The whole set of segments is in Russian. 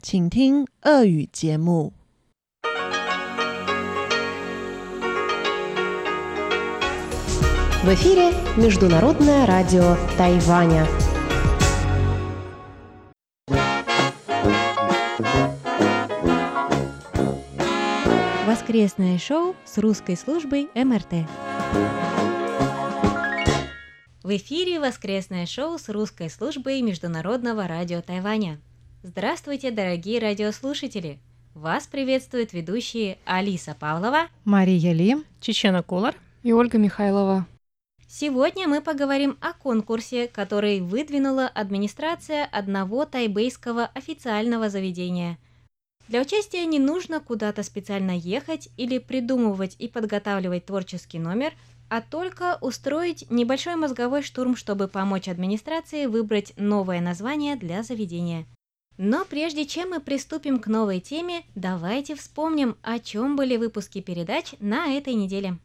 请听俄语节目。В эфире Международное радио Тайваня. Воскресное шоу с русской службой МРТ. В эфире воскресное шоу с русской службой Международного радио Тайваня. Здравствуйте, дорогие радиослушатели! Вас приветствуют ведущие Алиса Павлова, Мария Ли, Чечена Кулар и Ольга Михайлова. Сегодня мы поговорим о конкурсе, который выдвинула администрация одного тайбейского официального заведения. Для участия не нужно куда-то специально ехать или придумывать и подготавливать творческий номер, а только устроить небольшой мозговой штурм, чтобы помочь администрации выбрать новое название для заведения. Но прежде чем мы приступим к новой теме, давайте вспомним, о чем были выпуски передач на этой неделе.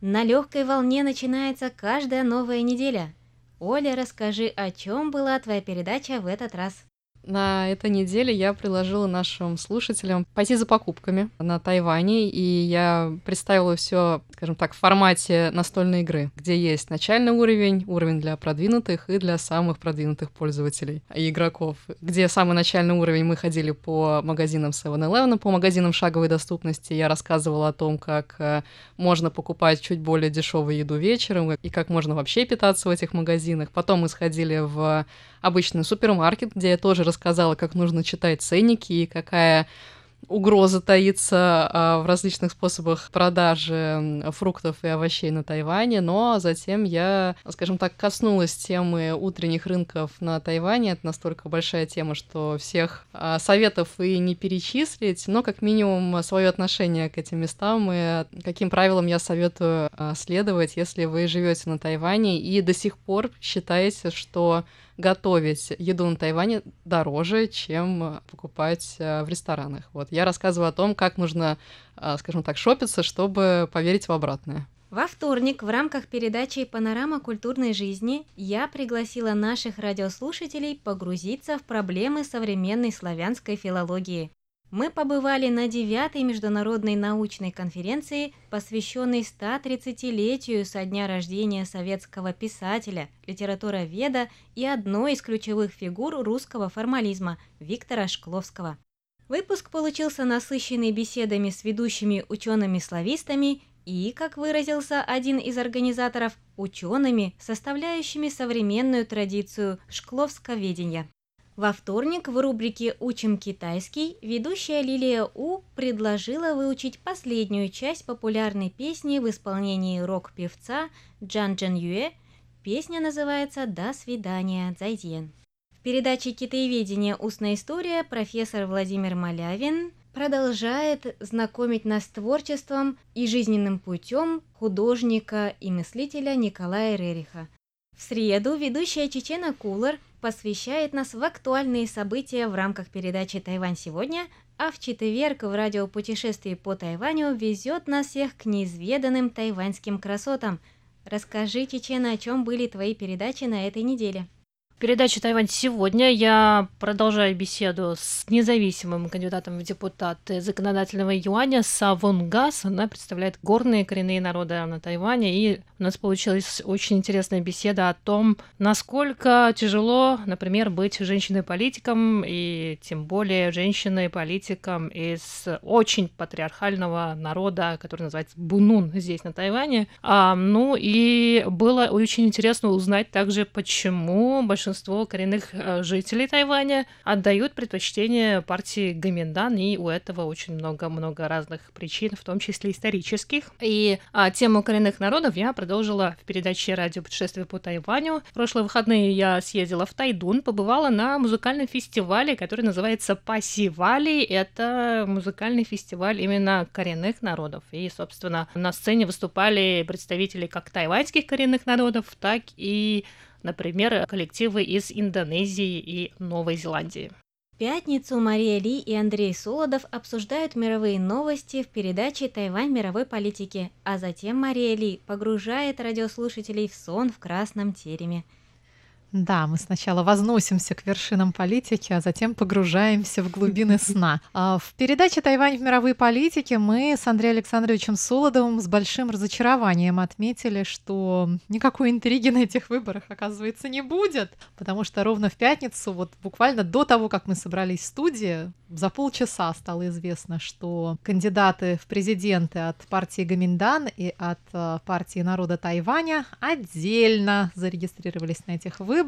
На легкой волне начинается каждая новая неделя. Оля, расскажи, о чем была твоя передача в этот раз? На этой неделе я предложила нашим слушателям пойти за покупками на Тайване, и я представила все, скажем так, в формате настольной игры, где есть начальный уровень, уровень для продвинутых и для самых продвинутых пользователей и игроков. Где самый начальный уровень мы ходили по магазинам 7-Eleven, по магазинам шаговой доступности. Я рассказывала о том, как э, можно покупать чуть более дешевую еду вечером и как можно вообще питаться в этих магазинах. Потом мы сходили в обычный супермаркет, где я тоже рассказала, как нужно читать ценники и какая угроза таится а, в различных способах продажи фруктов и овощей на Тайване, но затем я, скажем так, коснулась темы утренних рынков на Тайване. Это настолько большая тема, что всех а, советов и не перечислить, но как минимум свое отношение к этим местам и каким правилам я советую а, следовать, если вы живете на Тайване и до сих пор считаете, что готовить еду на Тайване дороже, чем покупать э, в ресторанах. Вот я рассказываю о том, как нужно, э, скажем так, шопиться, чтобы поверить в обратное. Во вторник в рамках передачи «Панорама культурной жизни» я пригласила наших радиослушателей погрузиться в проблемы современной славянской филологии. Мы побывали на девятой международной научной конференции, посвященной 130-летию со дня рождения советского писателя, литературоведа и одной из ключевых фигур русского формализма Виктора Шкловского. Выпуск получился насыщенный беседами с ведущими учеными-славистами и, как выразился один из организаторов, учеными, составляющими современную традицию шкловсковедения. Во вторник в рубрике «Учим китайский» ведущая Лилия У предложила выучить последнюю часть популярной песни в исполнении рок-певца Джан Джан Юэ. Песня называется «До свидания, Зайден». В передаче «Китаеведение. Устная история» профессор Владимир Малявин продолжает знакомить нас с творчеством и жизненным путем художника и мыслителя Николая Рериха. В среду ведущая Чечена Кулар посвящает нас в актуальные события в рамках передачи «Тайвань сегодня», а в четверг в радиопутешествии по Тайваню везет нас всех к неизведанным тайваньским красотам. Расскажи, Чечена, о чем были твои передачи на этой неделе. Передаче «Тайвань сегодня» я продолжаю беседу с независимым кандидатом в депутаты законодательного юаня Савон Гас. Она представляет горные коренные народы на Тайване. И у нас получилась очень интересная беседа о том, насколько тяжело, например, быть женщиной-политиком, и тем более женщиной-политиком из очень патриархального народа, который называется Бунун здесь, на Тайване. А, ну и было очень интересно узнать также, почему большинство большинство коренных э, жителей Тайваня отдают предпочтение партии Гаминдан, и у этого очень много-много разных причин, в том числе исторических. И а, тему коренных народов я продолжила в передаче «Радио путешествие по Тайваню». В прошлые выходные я съездила в Тайдун, побывала на музыкальном фестивале, который называется Пасивали. Это музыкальный фестиваль именно коренных народов. И, собственно, на сцене выступали представители как тайваньских коренных народов, так и например, коллективы из Индонезии и Новой Зеландии. пятницу Мария Ли и Андрей Солодов обсуждают мировые новости в передаче «Тайвань мировой политики», а затем Мария Ли погружает радиослушателей в сон в красном тереме – да, мы сначала возносимся к вершинам политики, а затем погружаемся в глубины сна. А в передаче «Тайвань в мировой политике» мы с Андреем Александровичем Солодовым с большим разочарованием отметили, что никакой интриги на этих выборах, оказывается, не будет, потому что ровно в пятницу, вот буквально до того, как мы собрались в студии, за полчаса стало известно, что кандидаты в президенты от партии Гаминдан и от э, партии народа Тайваня отдельно зарегистрировались на этих выборах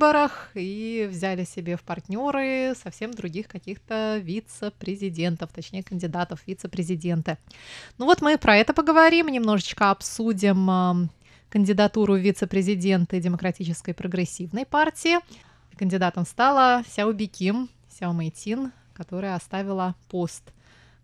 и взяли себе в партнеры совсем других каких-то вице-президентов, точнее кандидатов в вице-президенты. Ну вот мы про это поговорим, немножечко обсудим э, кандидатуру вице-президента Демократической прогрессивной партии. Кандидатом стала Сяо Биким, Сяо Мэйтин, которая оставила пост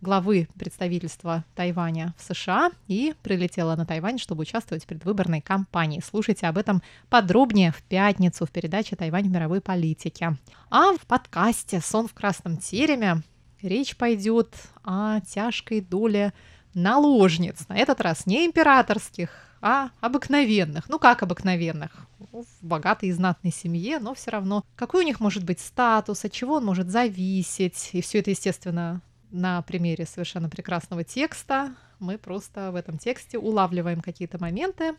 главы представительства Тайваня в США и прилетела на Тайвань, чтобы участвовать в предвыборной кампании. Слушайте об этом подробнее в пятницу в передаче «Тайвань в мировой политике». А в подкасте «Сон в красном тереме» речь пойдет о тяжкой доле наложниц. На этот раз не императорских, а обыкновенных. Ну как обыкновенных? в богатой и знатной семье, но все равно какой у них может быть статус, от чего он может зависеть. И все это, естественно, на примере совершенно прекрасного текста. Мы просто в этом тексте улавливаем какие-то моменты,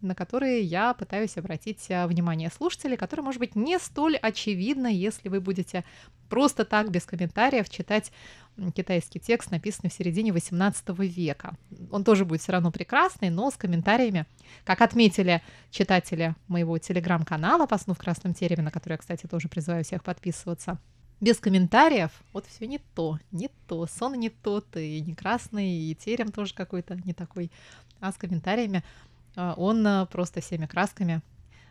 на которые я пытаюсь обратить э, внимание слушателей, которые, может быть, не столь очевидно, если вы будете просто так, без комментариев, читать китайский текст, написанный в середине 18 века. Он тоже будет все равно прекрасный, но с комментариями, как отметили читатели моего телеграм-канала «По сну в красном тереме», на который я, кстати, тоже призываю всех подписываться, без комментариев, вот все не то, не то, сон не тот, и не красный, и терем тоже какой-то не такой, а с комментариями а, он а, просто всеми красками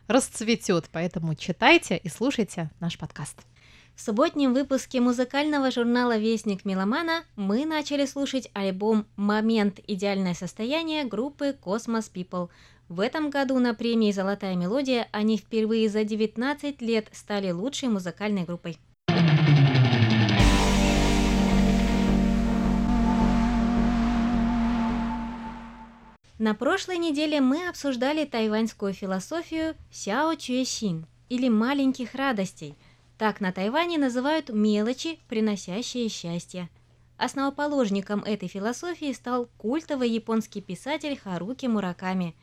расцветет. Поэтому читайте и слушайте наш подкаст. В субботнем выпуске музыкального журнала «Вестник Меломана» мы начали слушать альбом «Момент. Идеальное состояние» группы «Космос People». В этом году на премии «Золотая мелодия» они впервые за 19 лет стали лучшей музыкальной группой. На прошлой неделе мы обсуждали тайваньскую философию Сяо Чуэсин или маленьких радостей. Так на Тайване называют мелочи, приносящие счастье. Основоположником этой философии стал культовый японский писатель Харуки Мураками.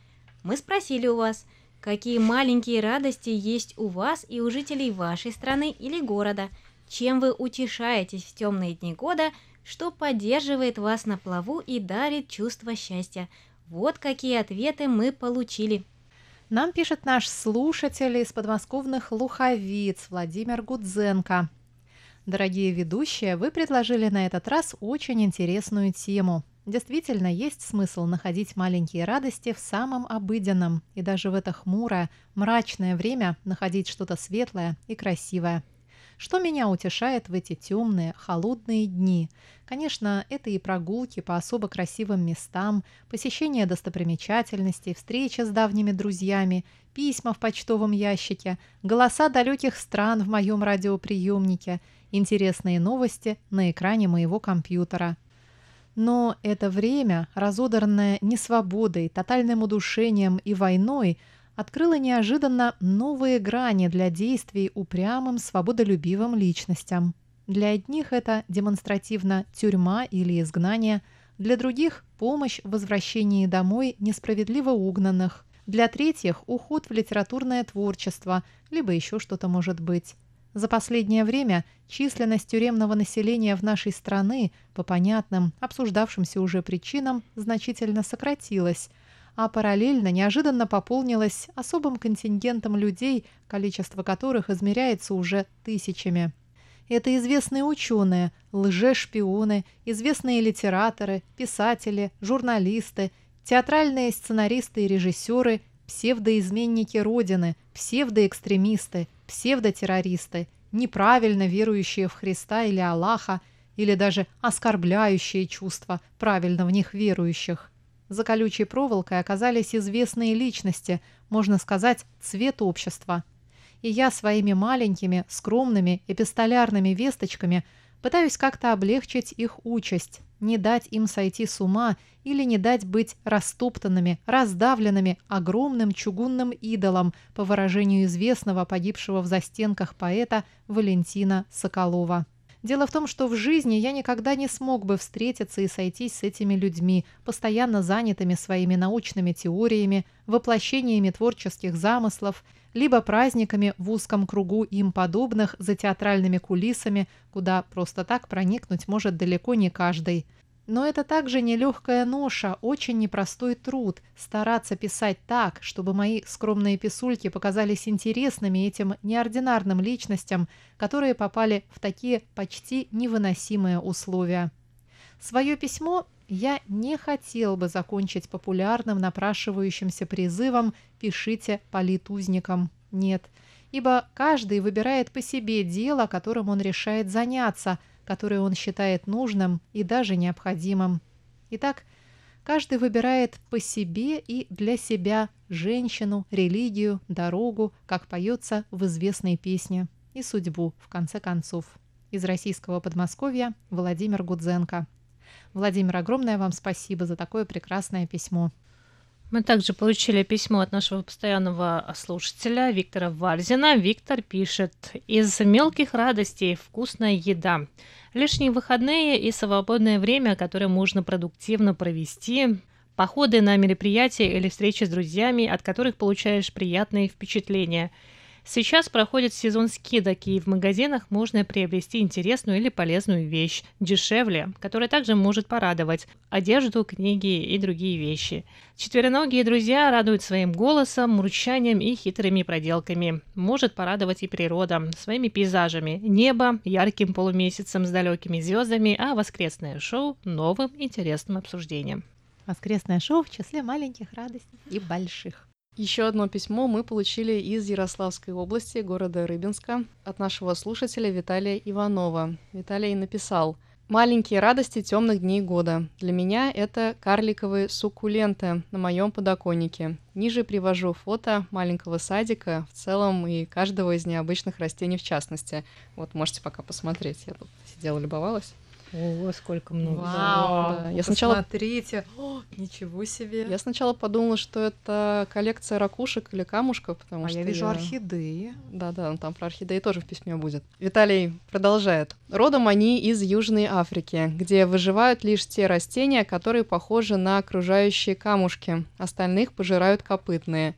Мы спросили у вас, какие маленькие радости есть у вас и у жителей вашей страны или города, чем вы утешаетесь в темные дни года, что поддерживает вас на плаву и дарит чувство счастья – вот какие ответы мы получили. Нам пишет наш слушатель из подмосковных Луховиц Владимир Гудзенко. Дорогие ведущие, вы предложили на этот раз очень интересную тему. Действительно, есть смысл находить маленькие радости в самом обыденном и даже в это хмурое, мрачное время находить что-то светлое и красивое – что меня утешает в эти темные, холодные дни? Конечно, это и прогулки по особо красивым местам, посещение достопримечательностей, встреча с давними друзьями, письма в почтовом ящике, голоса далеких стран в моем радиоприемнике, интересные новости на экране моего компьютера. Но это время, разодранное несвободой, тотальным удушением и войной – открыла неожиданно новые грани для действий упрямым, свободолюбивым личностям. Для одних это демонстративно тюрьма или изгнание, для других – помощь в возвращении домой несправедливо угнанных, для третьих – уход в литературное творчество, либо еще что-то может быть. За последнее время численность тюремного населения в нашей страны по понятным, обсуждавшимся уже причинам значительно сократилась – а параллельно неожиданно пополнилась особым контингентом людей, количество которых измеряется уже тысячами. Это известные ученые, лжешпионы, известные литераторы, писатели, журналисты, театральные сценаристы и режиссеры, псевдоизменники Родины, псевдоэкстремисты, псевдотеррористы, неправильно верующие в Христа или Аллаха, или даже оскорбляющие чувства правильно в них верующих. За колючей проволокой оказались известные личности, можно сказать, цвет общества. И я своими маленькими, скромными, эпистолярными весточками пытаюсь как-то облегчить их участь, не дать им сойти с ума или не дать быть растоптанными, раздавленными огромным чугунным идолом, по выражению известного погибшего в застенках поэта Валентина Соколова. Дело в том, что в жизни я никогда не смог бы встретиться и сойтись с этими людьми, постоянно занятыми своими научными теориями, воплощениями творческих замыслов, либо праздниками в узком кругу им подобных за театральными кулисами, куда просто так проникнуть может далеко не каждый – но это также нелегкая ноша, очень непростой труд – стараться писать так, чтобы мои скромные писульки показались интересными этим неординарным личностям, которые попали в такие почти невыносимые условия. Свое письмо я не хотел бы закончить популярным напрашивающимся призывом «пишите политузникам». Нет, ибо каждый выбирает по себе дело, которым он решает заняться – который он считает нужным и даже необходимым. Итак, каждый выбирает по себе и для себя женщину, религию, дорогу, как поется в известной песне, и судьбу, в конце концов. Из российского Подмосковья Владимир Гудзенко. Владимир, огромное вам спасибо за такое прекрасное письмо. Мы также получили письмо от нашего постоянного слушателя Виктора Вальзина. Виктор пишет «Из мелких радостей вкусная еда. Лишние выходные и свободное время, которое можно продуктивно провести, походы на мероприятия или встречи с друзьями, от которых получаешь приятные впечатления – Сейчас проходит сезон скидок, и в магазинах можно приобрести интересную или полезную вещь, дешевле, которая также может порадовать одежду, книги и другие вещи. Четвероногие друзья радуют своим голосом, мурчанием и хитрыми проделками. Может порадовать и природа своими пейзажами, небо, ярким полумесяцем с далекими звездами, а воскресное шоу – новым интересным обсуждением. Воскресное шоу в числе маленьких радостей и больших. Еще одно письмо мы получили из Ярославской области, города Рыбинска, от нашего слушателя Виталия Иванова. Виталий написал «Маленькие радости темных дней года. Для меня это карликовые суккуленты на моем подоконнике. Ниже привожу фото маленького садика в целом и каждого из необычных растений в частности. Вот можете пока посмотреть. Я тут сидела, любовалась. О, сколько много. Вау, да. Я сначала... Смотрите, О, ничего себе. Я сначала подумала, что это коллекция ракушек или камушков, потому а что я вижу я... орхидеи. Да-да, там про орхидеи тоже в письме будет. Виталий продолжает. Родом они из Южной Африки, где выживают лишь те растения, которые похожи на окружающие камушки. Остальных пожирают копытные.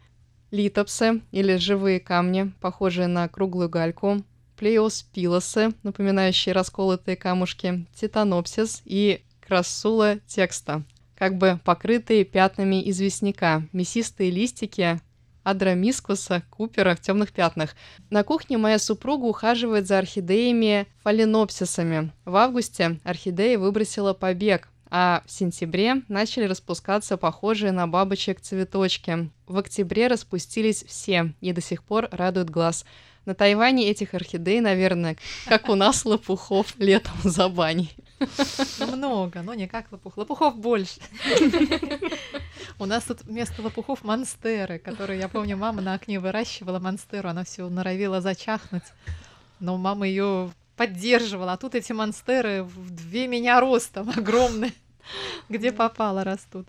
Литопсы или живые камни, похожие на круглую гальку, плеоспилосы, напоминающие расколотые камушки, титанопсис и красула текста, как бы покрытые пятнами известняка, мясистые листики адромискуса Купера в темных пятнах. На кухне моя супруга ухаживает за орхидеями фаленопсисами. В августе орхидея выбросила побег, а в сентябре начали распускаться похожие на бабочек цветочки. В октябре распустились все и до сих пор радуют глаз. На Тайване этих орхидей, наверное, как у нас лопухов летом за баней. Много, но не как лопух. Лопухов больше. У нас тут вместо лопухов монстеры, которые, я помню, мама на окне выращивала монстеру, она все норовила зачахнуть. Но мама ее поддерживала, а тут эти монстеры в две меня ростом огромные, где попало растут.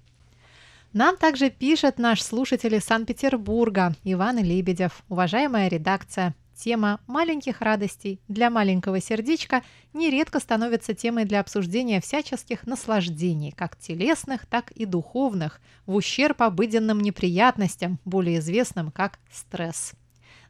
Нам также пишет наш слушатель из Санкт-Петербурга Иван Лебедев. Уважаемая редакция, Тема маленьких радостей для маленького сердечка нередко становится темой для обсуждения всяческих наслаждений, как телесных, так и духовных, в ущерб обыденным неприятностям, более известным как стресс.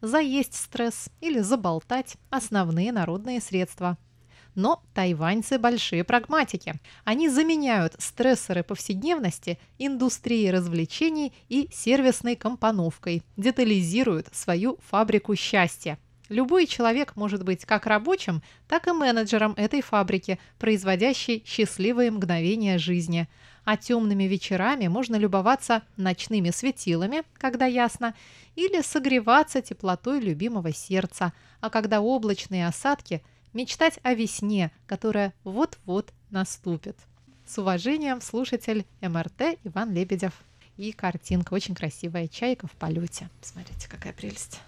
Заесть стресс или заболтать – основные народные средства – но тайваньцы большие прагматики. Они заменяют стрессоры повседневности индустрией развлечений и сервисной компоновкой, детализируют свою фабрику счастья. Любой человек может быть как рабочим, так и менеджером этой фабрики, производящей счастливые мгновения жизни. А темными вечерами можно любоваться ночными светилами, когда ясно, или согреваться теплотой любимого сердца, а когда облачные осадки – мечтать о весне, которая вот-вот наступит. С уважением, слушатель МРТ Иван Лебедев. И картинка очень красивая. Чайка в полете. Смотрите, какая прелесть.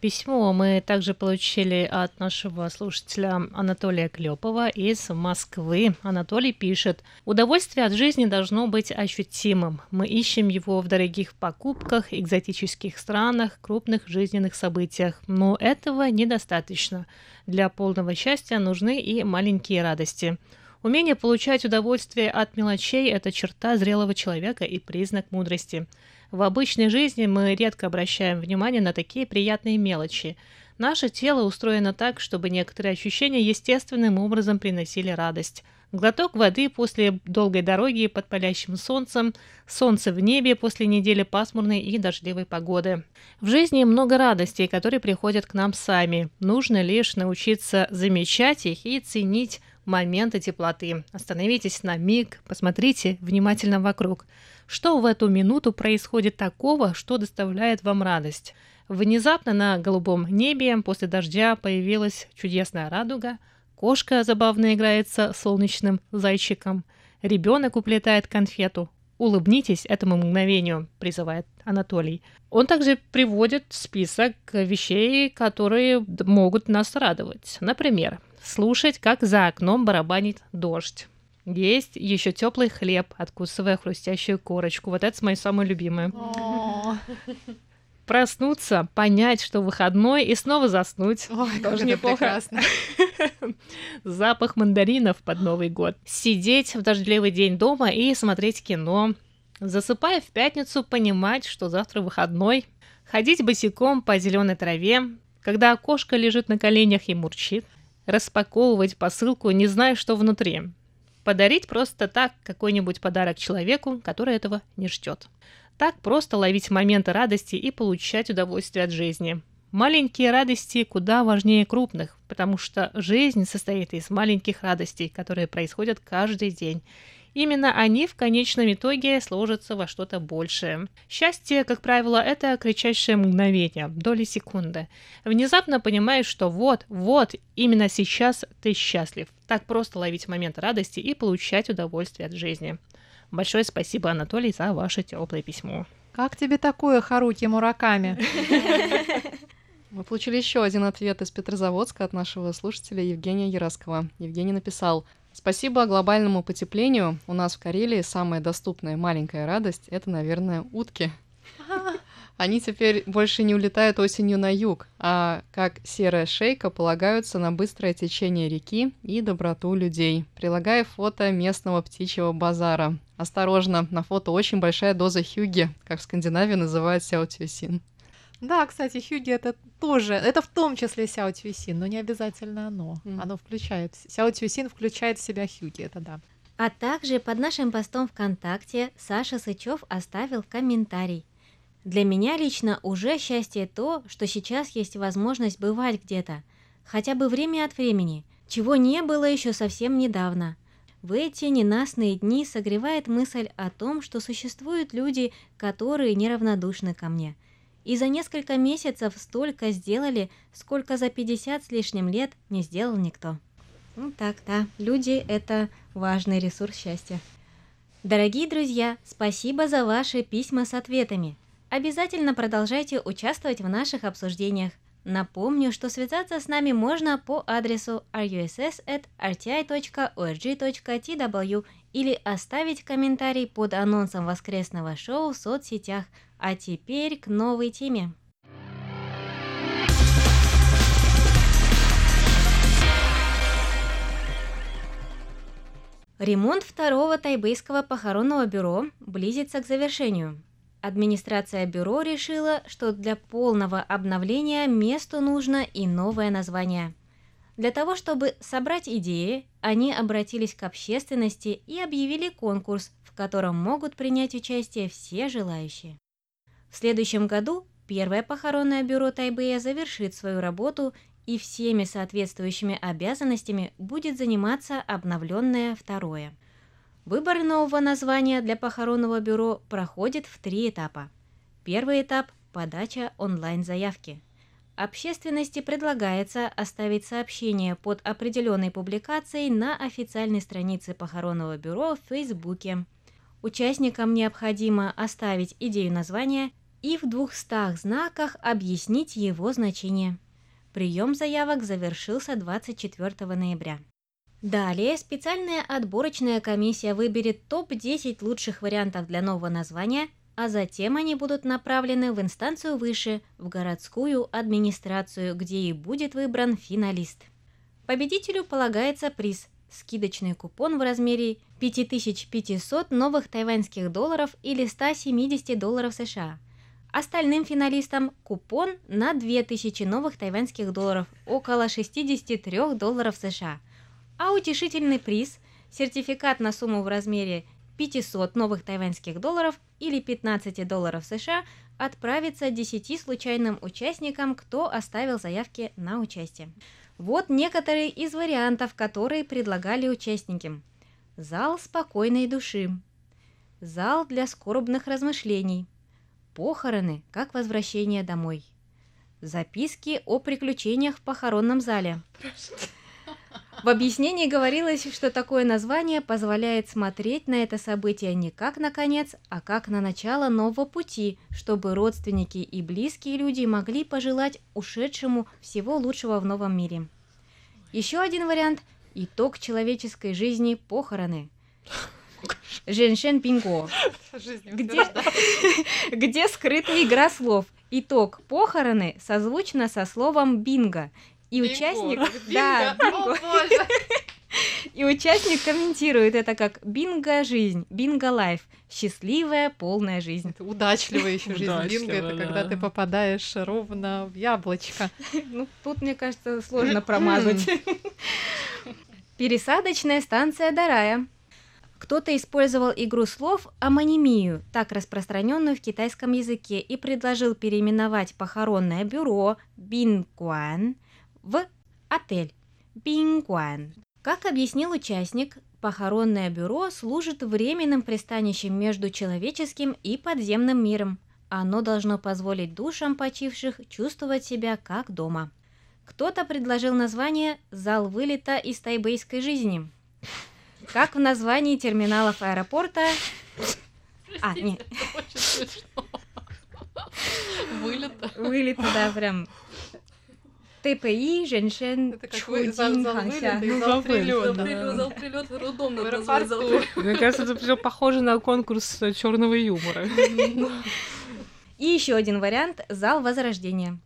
Письмо мы также получили от нашего слушателя Анатолия Клепова из Москвы. Анатолий пишет, «Удовольствие от жизни должно быть ощутимым. Мы ищем его в дорогих покупках, экзотических странах, крупных жизненных событиях. Но этого недостаточно. Для полного счастья нужны и маленькие радости». Умение получать удовольствие от мелочей – это черта зрелого человека и признак мудрости. В обычной жизни мы редко обращаем внимание на такие приятные мелочи. Наше тело устроено так, чтобы некоторые ощущения естественным образом приносили радость. Глоток воды после долгой дороги под палящим солнцем, солнце в небе после недели пасмурной и дождливой погоды. В жизни много радостей, которые приходят к нам сами. Нужно лишь научиться замечать их и ценить моменты теплоты. Остановитесь на миг, посмотрите внимательно вокруг. Что в эту минуту происходит такого, что доставляет вам радость? Внезапно на голубом небе после дождя появилась чудесная радуга, кошка забавно играется солнечным зайчиком, ребенок уплетает конфету. Улыбнитесь этому мгновению, призывает Анатолий. Он также приводит список вещей, которые могут нас радовать. Например, слушать, как за окном барабанит дождь. Есть еще теплый хлеб, откусывая хрустящую корочку. Вот это мои самые любимые. Проснуться, понять, что выходной, и снова заснуть. Ой, Тоже неплохо. прекрасно. Запах мандаринов под Новый год. Сидеть в дождливый день дома и смотреть кино. Засыпая в пятницу, понимать, что завтра выходной. Ходить босиком по зеленой траве, когда кошка лежит на коленях и мурчит распаковывать посылку, не зная, что внутри. Подарить просто так какой-нибудь подарок человеку, который этого не ждет. Так просто ловить моменты радости и получать удовольствие от жизни. Маленькие радости куда важнее крупных, потому что жизнь состоит из маленьких радостей, которые происходят каждый день. Именно они в конечном итоге сложатся во что-то большее. Счастье, как правило, это кричащее мгновение, доли секунды. Внезапно понимаешь, что вот, вот, именно сейчас ты счастлив. Так просто ловить момент радости и получать удовольствие от жизни. Большое спасибо, Анатолий, за ваше теплое письмо. Как тебе такое, Харуки Мураками? Мы получили еще один ответ из Петрозаводска от нашего слушателя Евгения Яроскова. Евгений написал, Спасибо глобальному потеплению у нас в Карелии самая доступная маленькая радость – это, наверное, утки. Они теперь больше не улетают осенью на юг, а как серая шейка полагаются на быстрое течение реки и доброту людей. Прилагая фото местного птичьего базара. Осторожно, на фото очень большая доза хюги, как в Скандинавии называют сяотюсин. Да, кстати, хюги это тоже, это в том числе сяо тюсин, но не обязательно оно. Мгм. Оно включает, сяо тюсин включает в себя хюги, это да. А также под нашим постом ВКонтакте Саша Сычев оставил комментарий. Для меня лично уже счастье то, что сейчас есть возможность бывать где-то, хотя бы время от времени, чего не было еще совсем недавно. В эти ненастные дни согревает мысль о том, что существуют люди, которые неравнодушны ко мне. И за несколько месяцев столько сделали, сколько за 50 с лишним лет не сделал никто. Ну так, да, люди – это важный ресурс счастья. Дорогие друзья, спасибо за ваши письма с ответами. Обязательно продолжайте участвовать в наших обсуждениях. Напомню, что связаться с нами можно по адресу russ.rti.org.tw или оставить комментарий под анонсом воскресного шоу в соцсетях. А теперь к новой теме. Ремонт второго тайбэйского похоронного бюро близится к завершению. Администрация бюро решила, что для полного обновления месту нужно и новое название. Для того, чтобы собрать идеи, они обратились к общественности и объявили конкурс, в котором могут принять участие все желающие. В следующем году первое похоронное бюро Тайбэя завершит свою работу и всеми соответствующими обязанностями будет заниматься обновленное второе. Выбор нового названия для похоронного бюро проходит в три этапа. Первый этап – подача онлайн-заявки. Общественности предлагается оставить сообщение под определенной публикацией на официальной странице похоронного бюро в Фейсбуке. Участникам необходимо оставить идею названия, и в 200 знаках объяснить его значение. Прием заявок завершился 24 ноября. Далее специальная отборочная комиссия выберет топ-10 лучших вариантов для нового названия, а затем они будут направлены в инстанцию выше, в городскую администрацию, где и будет выбран финалист. Победителю полагается приз – скидочный купон в размере 5500 новых тайваньских долларов или 170 долларов США. Остальным финалистам купон на 2000 новых тайваньских долларов, около 63 долларов США – а утешительный приз – сертификат на сумму в размере 500 новых тайваньских долларов или 15 долларов США отправится 10 случайным участникам, кто оставил заявки на участие. Вот некоторые из вариантов, которые предлагали участники. Зал спокойной души. Зал для скорбных размышлений. Похороны, как возвращение домой. Записки о приключениях в похоронном зале. В объяснении говорилось, что такое название позволяет смотреть на это событие не как на конец, а как на начало нового пути, чтобы родственники и близкие люди могли пожелать ушедшему всего лучшего в новом мире. Еще один вариант – итог человеческой жизни – похороны. Женьшен Пинго. Где, где скрыта игра слов. Итог похороны созвучно со словом бинго и бинго. участник... Бинго. Да, бинго. О, И участник комментирует это как бинго жизнь, бинго лайф, счастливая полная жизнь. Это удачливая еще жизнь. Бинго это да. когда ты попадаешь ровно в яблочко. Ну тут мне кажется сложно промазать. Пересадочная станция Дарая. Кто-то использовал игру слов амонимию, так распространенную в китайском языке, и предложил переименовать похоронное бюро Бинкуан в отель Бингуан. Как объяснил участник, похоронное бюро служит временным пристанищем между человеческим и подземным миром. Оно должно позволить душам почивших чувствовать себя как дома. Кто-то предложил название «Зал вылета из тайбейской жизни». Как в названии терминалов аэропорта... А, нет. Вылета. Вылета, да, прям ТПИ, женщин, Это какой зал, зал и зал удобно назвать зал Мне кажется, это все похоже на конкурс черного юмора. И еще один вариант – зал возрождения.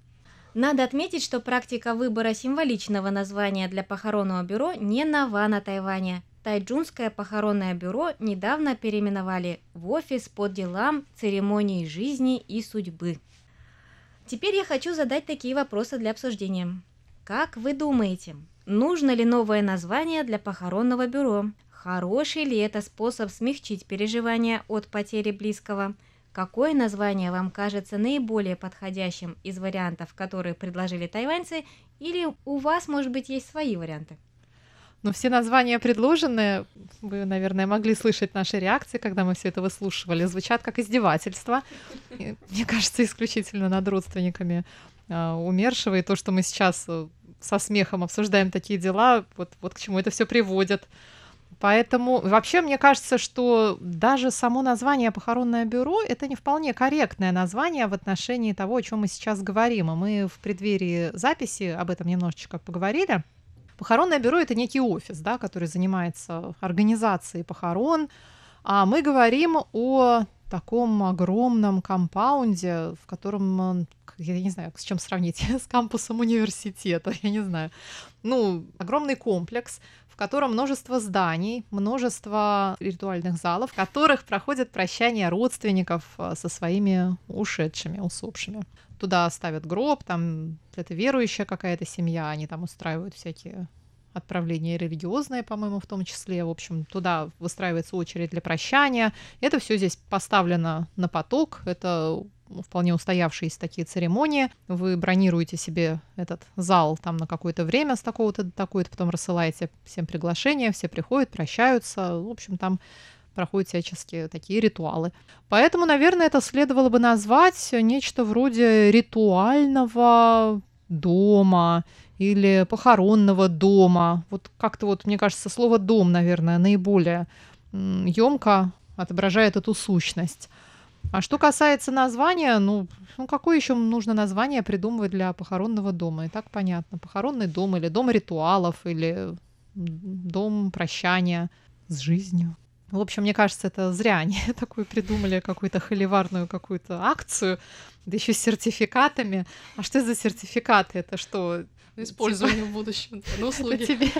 Надо отметить, что практика выбора символичного названия для похоронного бюро не нова на Тайване. Тайджунское похоронное бюро недавно переименовали в офис по делам церемонии жизни и судьбы. Теперь я хочу задать такие вопросы для обсуждения. Как вы думаете, нужно ли новое название для похоронного бюро? Хороший ли это способ смягчить переживания от потери близкого? Какое название вам кажется наиболее подходящим из вариантов, которые предложили тайваньцы, или у вас, может быть, есть свои варианты? Но все названия предложенные, вы, наверное, могли слышать наши реакции, когда мы все это выслушивали, звучат как издевательство. И, мне кажется, исключительно над родственниками э, умершего. И то, что мы сейчас э, со смехом обсуждаем такие дела, вот, вот к чему это все приводит. Поэтому вообще мне кажется, что даже само название похоронное бюро это не вполне корректное название в отношении того, о чем мы сейчас говорим. И мы в преддверии записи об этом немножечко поговорили. Похоронное бюро это некий офис, да, который занимается организацией похорон, а мы говорим о таком огромном компаунде, в котором, я не знаю, с чем сравнить, с кампусом университета, я не знаю. Ну, огромный комплекс, в котором множество зданий, множество ритуальных залов, в которых проходят прощания родственников э, со своими ушедшими, усопшими туда ставят гроб, там это верующая какая-то семья, они там устраивают всякие отправления религиозные, по-моему, в том числе. В общем, туда выстраивается очередь для прощания. Это все здесь поставлено на поток. Это вполне устоявшиеся такие церемонии. Вы бронируете себе этот зал там на какое-то время с такого-то до такое-то, потом рассылаете всем приглашения, все приходят, прощаются. В общем, там проходят всяческие такие ритуалы. Поэтому, наверное, это следовало бы назвать нечто вроде ритуального дома или похоронного дома. Вот как-то вот, мне кажется, слово «дом», наверное, наиболее емко отображает эту сущность. А что касается названия, ну, ну какое еще нужно название придумывать для похоронного дома? И так понятно. Похоронный дом или дом ритуалов, или дом прощания с жизнью. В общем, мне кажется, это зря они такую придумали, какую-то холиварную какую-то акцию, да еще с сертификатами. А что это за сертификаты? Это что? Использование в будущем. Ну, услуги. Это тебе...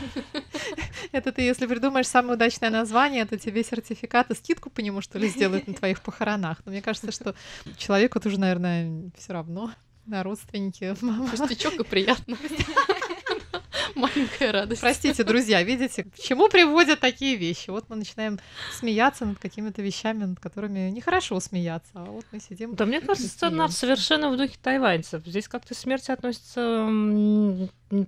Это ты, если придумаешь самое удачное название, то тебе сертификат и скидку по нему, что ли, сделают на твоих похоронах. Но мне кажется, что человеку тоже, наверное, все равно на родственники. Пустячок и приятно. Маленькая радость. Простите, друзья, видите, к чему приводят такие вещи? Вот мы начинаем смеяться над какими-то вещами, над которыми нехорошо смеяться, а вот мы сидим... Да мне кажется, она совершенно в духе тайваньцев. Здесь как-то смерть относится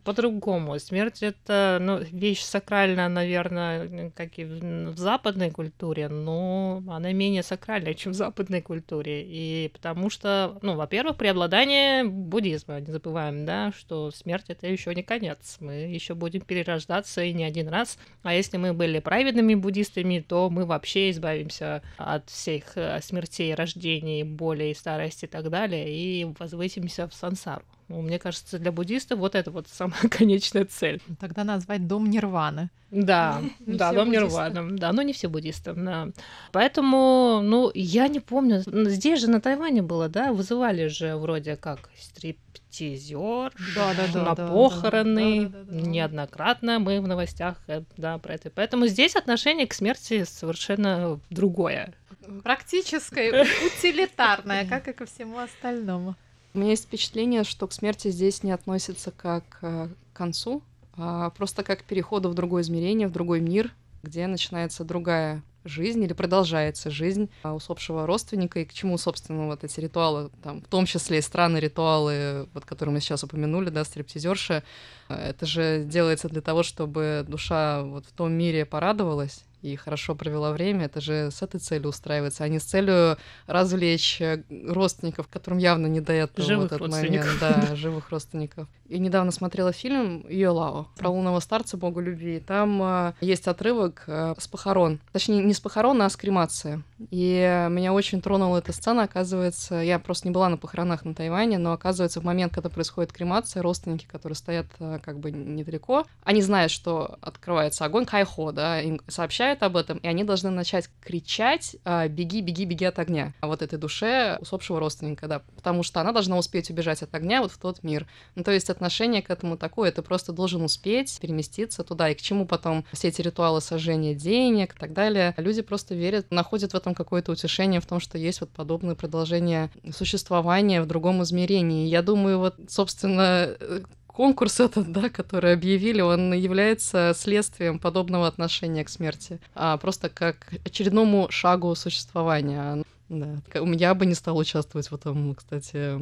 по-другому. Смерть — это ну, вещь сакральная, наверное, как и в западной культуре, но она менее сакральная, чем в западной культуре. И потому что, ну, во-первых, преобладание буддизма. Не забываем, да, что смерть — это еще не конец. Мы еще будем перерождаться и не один раз. А если мы были праведными буддистами, то мы вообще избавимся от всех э, смертей, рождений, боли, старости и так далее, и возвысимся в сансару. Ну, мне кажется, для буддистов вот это вот самая конечная цель. Тогда назвать дом Нирваны. Да, не да, дом Нирваны. Да, но не все буддисты. Да. Поэтому, ну, я не помню. Здесь же на Тайване было, да, вызывали же вроде как стриптизер да, да, да, на да, похороны. да, да, да, да. Неоднократно мы в новостях, э, да, про это. Поэтому здесь отношение к смерти совершенно другое. Практическое, утилитарное, как и ко всему остальному. У меня есть впечатление, что к смерти здесь не относится как э, к концу, а просто как к переходу в другое измерение, в другой мир, где начинается другая жизнь или продолжается жизнь а, усопшего родственника, и к чему, собственно, вот эти ритуалы, там, в том числе и странные ритуалы, вот, которые мы сейчас упомянули, да, стриптизерши, это же делается для того, чтобы душа вот в том мире порадовалась, и хорошо провела время, это же с этой целью устраивается, а не с целью развлечь э, родственников, которым явно не до этого Живых в этот момент. Да, живых родственников. Я недавно смотрела фильм Йолао про лунного старца, богу любви. Там э, есть отрывок э, с похорон. Точнее, не с похорон, а с кремации. И меня очень тронула эта сцена. Оказывается, я просто не была на похоронах на Тайване, но оказывается, в момент, когда происходит кремация, родственники, которые стоят э, как бы недалеко, они знают, что открывается огонь кайхо, да, им сообщают об этом, и они должны начать кричать э, «беги, беги, беги от огня» а вот этой душе усопшего родственника, да, потому что она должна успеть убежать от огня вот в тот мир. Ну, то есть отношение к этому такое, ты просто должен успеть переместиться туда, и к чему потом все эти ритуалы сожжения денег и так далее. Люди просто верят, находят в этом какое-то утешение в том, что есть вот подобное продолжение существования в другом измерении. Я думаю, вот, собственно, э, конкурс этот, да, который объявили, он является следствием подобного отношения к смерти, а просто как очередному шагу существования. Да. Я бы не стала участвовать в этом, кстати,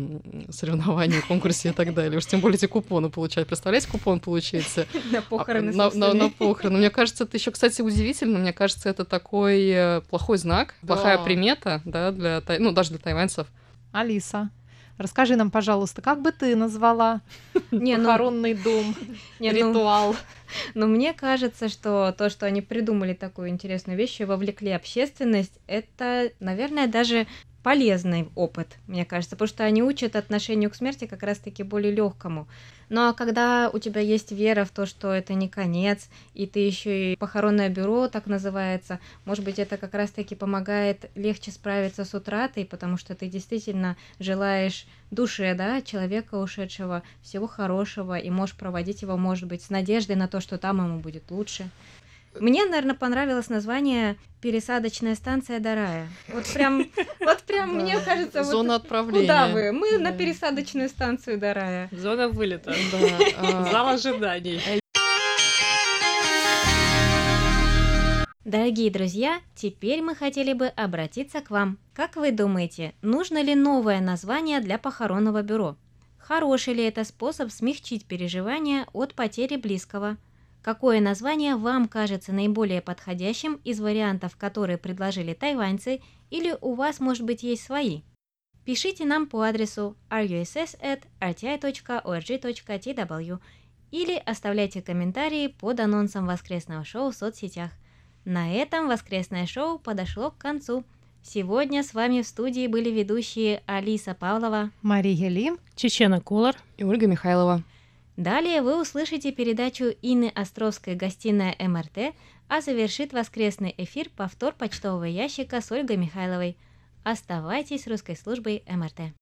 соревновании, конкурсе и так далее. Уж тем более эти купоны получать. Представляете, купон получается На а, похороны на, на, на похороны. Мне кажется, это еще, кстати, удивительно. Мне кажется, это такой э, плохой знак, плохая примета, да, для, ну, даже для тайваньцев. Алиса, расскажи нам, пожалуйста, как бы ты назвала Не, ну, похоронный дом, не, ну, ритуал? Но мне кажется, что то, что они придумали такую интересную вещь и вовлекли общественность, это, наверное, даже полезный опыт, мне кажется, потому что они учат отношению к смерти как раз-таки более легкому. Ну а когда у тебя есть вера в то, что это не конец, и ты еще и похоронное бюро так называется, может быть, это как раз-таки помогает легче справиться с утратой, потому что ты действительно желаешь душе, да, человека ушедшего всего хорошего, и можешь проводить его, может быть, с надеждой на то, что там ему будет лучше. Мне, наверное, понравилось название «Пересадочная станция до рая». Вот прям, вот прям, мне кажется, вот Зона отправления. куда вы? Мы на пересадочную станцию до рая. Зона вылета. Да, а, Зал ожиданий. Дорогие друзья, теперь мы хотели бы обратиться к вам. Как вы думаете, нужно ли новое название для похоронного бюро? Хороший ли это способ смягчить переживания от потери близкого? Какое название вам кажется наиболее подходящим из вариантов, которые предложили тайваньцы, или у вас, может быть, есть свои? Пишите нам по адресу russ@rti.org.tw или оставляйте комментарии под анонсом воскресного шоу в соцсетях. На этом воскресное шоу подошло к концу. Сегодня с вами в студии были ведущие Алиса Павлова, Мария Ли. Чечена Кулар. И Ольга Михайлова. Далее вы услышите передачу Инны Островской «Гостиная МРТ», а завершит воскресный эфир повтор почтового ящика с Ольгой Михайловой. Оставайтесь с русской службой МРТ.